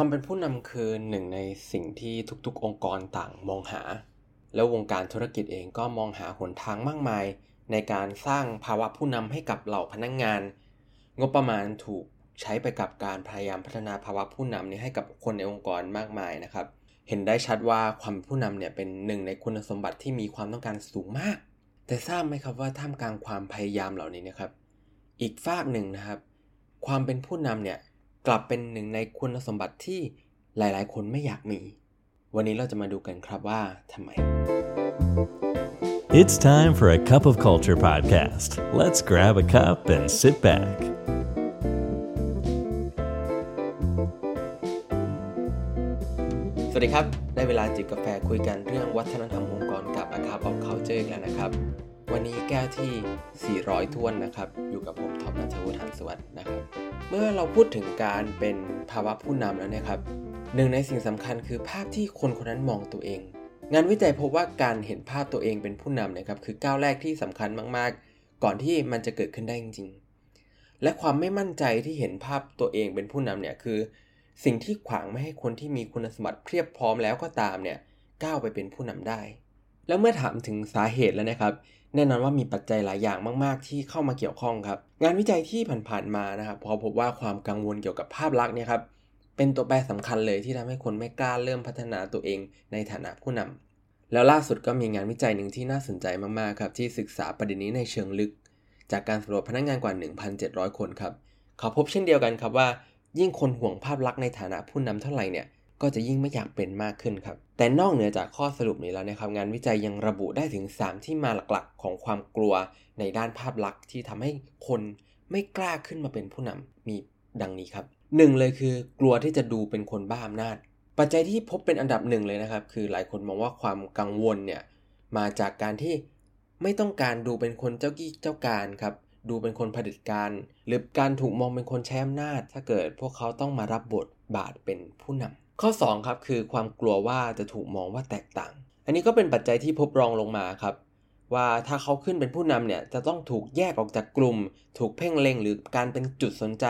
ความเป็นผู้นำคือหนึ่งในสิ่งที่ทุกๆ องค์กรต่างมองหา แล้ววงการธุรกิจเองก็มองหาหนทางมากมาย ในการสร้างภาวะผู้นำให้กับเหล่าพนักงงาน งบประมาณถูกใช้ไปกับการพยายามพัฒนาภาวะผู้นำนี้ให้กับคนในองค์กรมากมายนะครับ เห็นได้ชัดว่าความผู้นำเนี่ยเป็นหนึ่งในคุณสมบัติที่มีความต้องการสูงมาก แต่ทราบไหมครับว่าท่ามกลางความพยายามเหล่านี้นะครับ อีกฝากหนึ่งนะครับ ความเป็นผู้นำเนี่ย กลับเป็นหนึ่งในคุณสมบัติที่หลายๆ คนไม่อยากมี วันนี้เราจะมาดูกันครับว่าทำไม It's time for a cup of culture podcast. Let's grab a cup and sit back. สวัสดีครับ ได้เวลาจิบกาแฟคุยกันเรื่องวัฒนธรรมองค์กรกับ a c a p of Culture กันนะครับ วันนี้แก้วที่ 400ท้วนนะครับ อยู่กับผมท็อปนัทวุฒิหันสวัสดิ์นะครับ เมื่อเราพูดถึงการเป็นภาวะผู้นำแล้วนะครับหนึ่งในสิ่งสำคัญคือภาพที่คนคนนั้นมองตัวเอง งานวิจัยพบว่าการเห็นภาพตัวเองเป็นผู้นำนะครับคือก้าวแรกที่สำคัญมากๆ ก่อนที่มันจะเกิดขึ้นได้จริง ๆ และความไม่มั่นใจที่เห็นภาพตัวเองเป็นผู้นำเนี่ยคือ สิ่งที่ขวางไม่ให้คนที่มีคุณสมบัติเพียบพร้อมแล้วก็ตามเนี่ยก้าวไปเป็นผู้นำได้ แล้วเมื่อถามถึงสาเหตุแล้วนะครับ แน่นอนว่ามีปัจจัยหลายอย่างมาก ๆ ที่เข้ามาเกี่ยวข้องครับ งานวิจัยที่ผ่านๆมานะครับพอพบว่าความกังวลเกี่ยวกับภาพลักษณ์เนี่ยครับเป็นตัวแปรสำคัญเลยที่ทำให้คนไม่กล้าเริ่มพัฒนาตัวเองในฐานะผู้นำแล้วล่าสุดก็มีงานวิจัยหนึ่งที่น่าสนใจมากๆครับที่ศึกษาประเด็นนี้ในเชิงลึก จากการสำรวจพนักงานกว่า 1,700 คนครับเขาพบเช่นเดียวกันครับว่า ยิ่งคนห่วงภาพลักษณ์ในฐานะผู้นำเท่าไหร่เนี่ย ก็จะยิ่งไม่อยากเป็นมากขึ้นครับ แต่นอกเหนือจากข้อสรุปนี้แล้วนะครับงานวิจัยยังระบุได้ถึง 3 ที่มาหลักๆ ของความกลัวในด้านภาพลักษณ์ที่ทำให้คนไม่กล้าขึ้นมาเป็นผู้นำมีดังนี้ครับหนึ่งเลยคือกลัวที่จะดูเป็นคนบ้าอำนาจ ปัจจัยที่พบเป็นอันดับหนึ่งเลยนะครับ คือหลายคนมองว่าความกังวลเนี่ยมาจากการที่ไม่ต้องการดูเป็นคนเจ้ากี้เจ้าการครับดูเป็นคนผลิตการ หรือการถูกมองเป็นคนแช้อำนาจ ถ้าเกิดพวกเขาต้องมารับบทบาทเป็นผู้นำ ข้อ 2 ครับ คือความกลัวว่าจะถูกมองว่าแตกต่าง อันนี้ก็เป็นปัจจัยที่พบรองลงมาครับ ว่าถ้าเขาขึ้นเป็นผู้นำเนี่ยจะต้องถูกแยกออกจากกลุ่ม ถูกเพ่งเล็งหรือการเป็นจุดสนใจ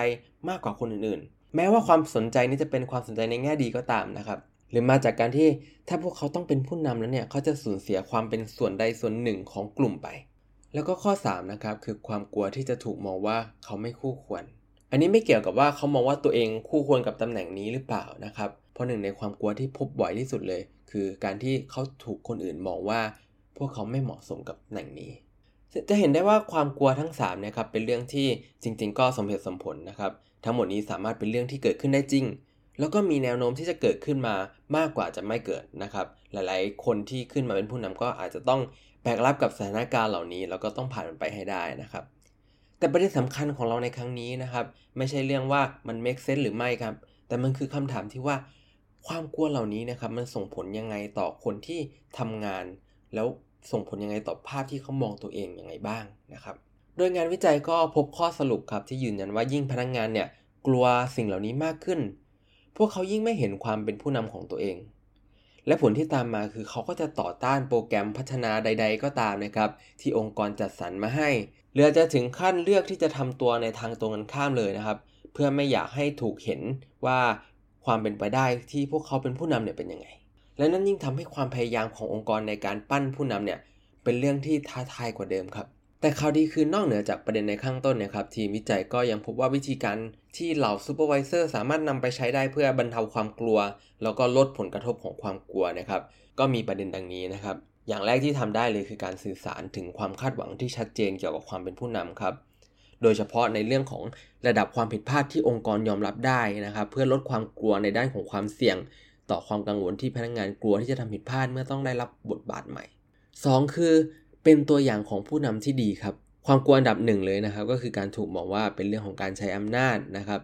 มากกว่าคนอื่นๆ แม้ว่าความสนใจนี้จะเป็นความสนใจในแง่ดีก็ตามนะครับหรือมาจากการที่ถ้าพวกเขาต้องเป็นผู้นำแล้วเนี่ยเขาจะสูญเสียความเป็นส่วนใดส่วนหนึ่งของกลุ่มไป แล้วก็ข้อ 3 นะครับ คือความกลัวที่จะถูกมองว่าเขาไม่คู่ควร อันนี้ไม่เกี่ยวกับว่าเขามองว่าตัวเองคู่ควรกับตำแหน่งนี้หรือเปล่านะครับ ราะหนึ่งในความกลัวที่พบบ่อยที่สุดเลย คือการที่เขาถูกคนอื่นมองว่า พวกเขาไม่เหมาะสมกับตำแหน่งนี้ จะเห็นได้ว่าความกลัวทั้ง3นี่ยครับเป็นเรื่องที่จริง ๆ ก็สมเหตุสมผลนะครับ ทั้งหมดนี้สามารถเป็นเรื่องที่เกิดขึ้นได้จริง แล้วก็มีแนวโน้มที่จะเกิดขึ้นมามากกว่าจะไม่เกิดนะครับ หลายๆ คนที่ขึ้นมาเป็นผู้นำก็อาจจะต้องแบกรับกับสถานการณ์เหล่านี้แล้วก็ต้องผ่านมันไปให้ได้นะครับแต่ประเด็นสำคัญของเราในครั้งนี้นะครับ ไม่ใช่เรื่องว่ามัน make sense หรือไม่ครับ แต่มันคือคำถามที่ว่า ความกลัวเหล่านี้นะครับมันส่งผลยังไงต่อคนที่ทำงาน แล้วส่งผลยังไงต่อภาพที่เขามองตัวเองอยังไงบ้างนะครับ โดยงานวิจัยก็พบข้อสรุปครับที่ยืนยันว่ายิ่งพนักงงานเนี่ยกลัวสิ่งเหล่านี้มากขึ้น พวกเขายิ่งไม่เห็นความเป็นผู้นำของตัวเอง และผลที่ตามมาคือเขาก็จะต่อต้านโปรแกรมพัฒนาใด ๆ ก็ตามนะครับที่องค์กรจัดสรรมาให้หรือจะถึงขั้นเลือกที่จะทำตัวในทางตรงกันข้ามเลยนะครับ เพื่อไม่อยากให้ถูกเห็นว่า ความเป็นไปได้ที่พวกเขาเป็นผู้นำเนี่ยเป็นยังไง และนั่นยิ่งทำให้ความพยายามขององค์กรในการปั้นผู้นำเนี่ยเป็นเรื่องที่ท้าทายกว่าเดิมครับ แต่ข่าวดีคือนอกเหนือจากประเด็นในข้างต้นเนะครับทีมวิจัยก็ยังพบว่าวิธีการที่เหล่าซูเปอร์วิเซอร์สามารถนำไปใช้ได้เพื่อบรรเทาความกลัว แล้วก็ลดผลกระทบของความกลัวนะครับ ก็มีประเด็นดังนี้นะครับอย่างแรกที่ทำได้เลยคือการสื่อสารถึงความคาดหวังที่ชัดเจนเกี่ยวกับความเป็นผู้นำครับ โดยเฉพาะในเรื่องของระดับความผิดพลาดที่องค์กรยอมรับได้นะครับ เพื่อลดความกลัวในด้านของความเสี่ยง ต่อความกังวลที่พนักงานกลัวที่จะทำผิดพลาดเมื่อต้องได้รับบทบาทใหม่ 2 คือ เป็นตัวอย่างของผู้นำที่ดีครับ ความกลัวอันดับหนึ่งเลยนะครับ ก็คือการถูกมองว่าเป็นเรื่องของการใช้อำนาจนะครับ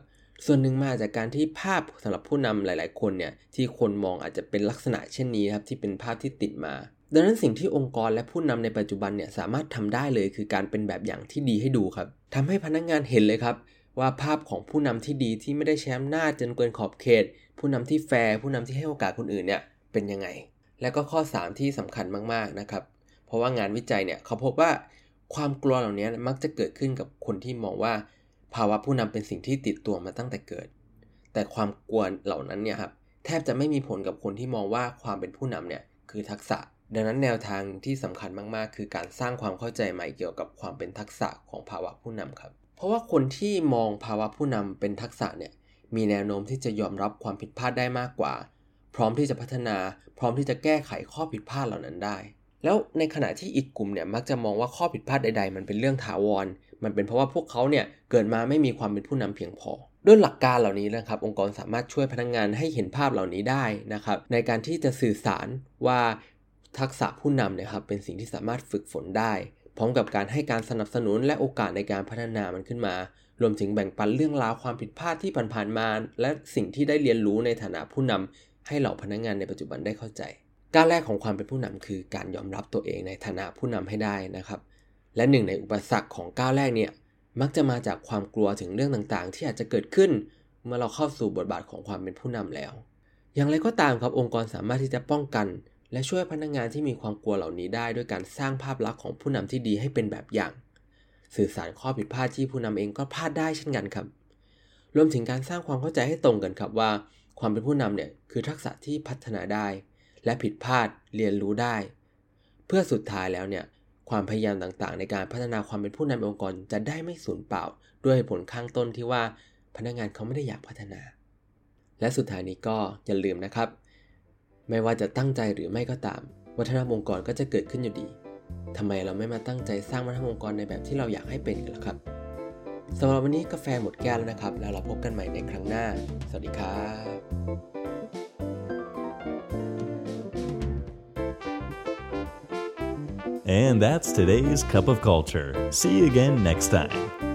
ส่วนหนึ่งมาจากการที่ภาพสำหรับผู้นำหลาย ๆ คนเนี่ยที่คนมองอาจจะเป็นลักษณะเช่นนี้ครับที่เป็นภาพที่ติดมา ดังนั้นสิ่งที่องค์กรและผู้นำในปัจจุบันเนี่ยสามารถทำได้เลยคือการเป็นแบบอย่างที่ดีให้ดูครับทำให้พนักงานเห็นเลยครับ ว่าภาพของผู้นำที่ดีที่ไม่ได้ใช้อำนาจจนเกินขอบเขต ผู้นำที่แฟร์ผู้นำที่ให้โอกาสคนอื่นเนี่ยเป็นยังไง และก็ข้อ 3 ที่สำคัญมากๆนะครับเพราะว่างานวิจัยเนี่ยเขาพบว่าความกลัวเหล่านี้มักจะเกิดขึ้นกับคนที่มองว่า ภาวะผู้นำเป็นสิ่งที่ติดตัวมาตั้งแต่เกิด แต่ความกลัวเหล่านั้นเนี่ยครับแทบจะไม่มีผลกับคนที่มองว่าความเป็นผู้นำเนี่ยคือทักษะ ดังนั้นแนวทางที่สำคัญมากๆ คือการสร้างความเข้าใจใหม่เกี่ยวกับความเป็นทักษะของภาวะผู้นำครับ เพราะว่าคนที่มองภาวะผู้นำเป็นทักษะเนี่ยมีแนวโน้มที่จะยอมรับความผิดพลาดได้มากกว่า พร้อมที่จะพัฒนา พร้อมที่จะแก้ไขข้อผิดพลาดเหล่านั้นได้ แล้วในขณะที่อีกกลุ่มเนี่ยมักจะมองว่าข้อผิดพลาดใด ๆ มันเป็นเรื่องถาวร มันเป็นเพราะว่าพวกเขาเนี่ยเกิดมาไม่มีความเป็นผู้นำเพียงพอด้วยหลักการเหล่านี้นะครับ องค์กรสามารถช่วยพนักงงานให้เห็นภาพเหล่านี้ได้นะครับ ในการที่จะสื่อสารว่า ทักษะผู้นำเนี่ยครับเป็นสิ่งที่สามารถฝึกฝนได้ พร้อมกับการให้การสนับสนุนและโอกาสในการพัฒนามันขึ้นมา รวมถึงแบ่งปันเรื่องราวความผิดพลาดที่ผ่านๆมา และสิ่งที่ได้เรียนรู้ในฐานะผู้นำให้เหล่าพนักงงานในปัจจุบันได้เข้าใจก้าวแรกของความเป็นผู้นำคือการยอมรับตัวเองในฐานะผู้นำให้ได้นะครับ และหนึ่งในอุปสรรคของก้าวแรกเนี่ยมักจะมาจากความกลัวถึงเรื่องต่างๆ ที่อาจจะเกิดขึ้น เมื่อเราเข้าสู่บทบาทของความเป็นผู้นำแล้ว อย่างไรก็ตามครับองค์กรสามารถที่จะป้องกัน และช่วยพนักงานที่มีความกลัวเหล่านี้ได้ด้วยการสร้างภาพลักษณ์ของผู้นำที่ดีให้เป็นแบบอย่าง สื่อสารข้อผิดพลาดที่ผู้นำเองก็พลาดได้เช่นกันครับ รวมถึงการสร้างความเข้าใจให้ตรงกันครับว่า ความเป็นผู้นำเนี่ยคือทักษะที่พัฒนาได้ และผิดพลาดเรียนรู้ได้ เพื่อสุดท้ายแล้วเนี่ยความพยายามต่างๆ ในการพัฒนาความเป็นผู้นำองค์กรจะได้ไม่สูญเปล่า ด้วยผลข้างต้นที่ว่าพนักงานเขาไม่ได้อยากพัฒนา และสุดท้ายนี้ก็อย่าลืมนะครับ ไม่ว่าจะตั้งใจหรือไม่ก็ตาม วัฒนธรรมองค์กรก็จะเกิดขึ้นอยู่ดีทำไมเราไม่มาตั้งใจสร้างวัฒนธรรมองค์กรในแบบที่เราอยากให้เป็นกันล่ะครับสำหรับวันนี้กาแฟหมดแก้วแล้วนะครับ แล้วเราพบกันใหม่ในครั้งหน้า สวัสดีครับ And that's today's Cup of Culture. See you again next time.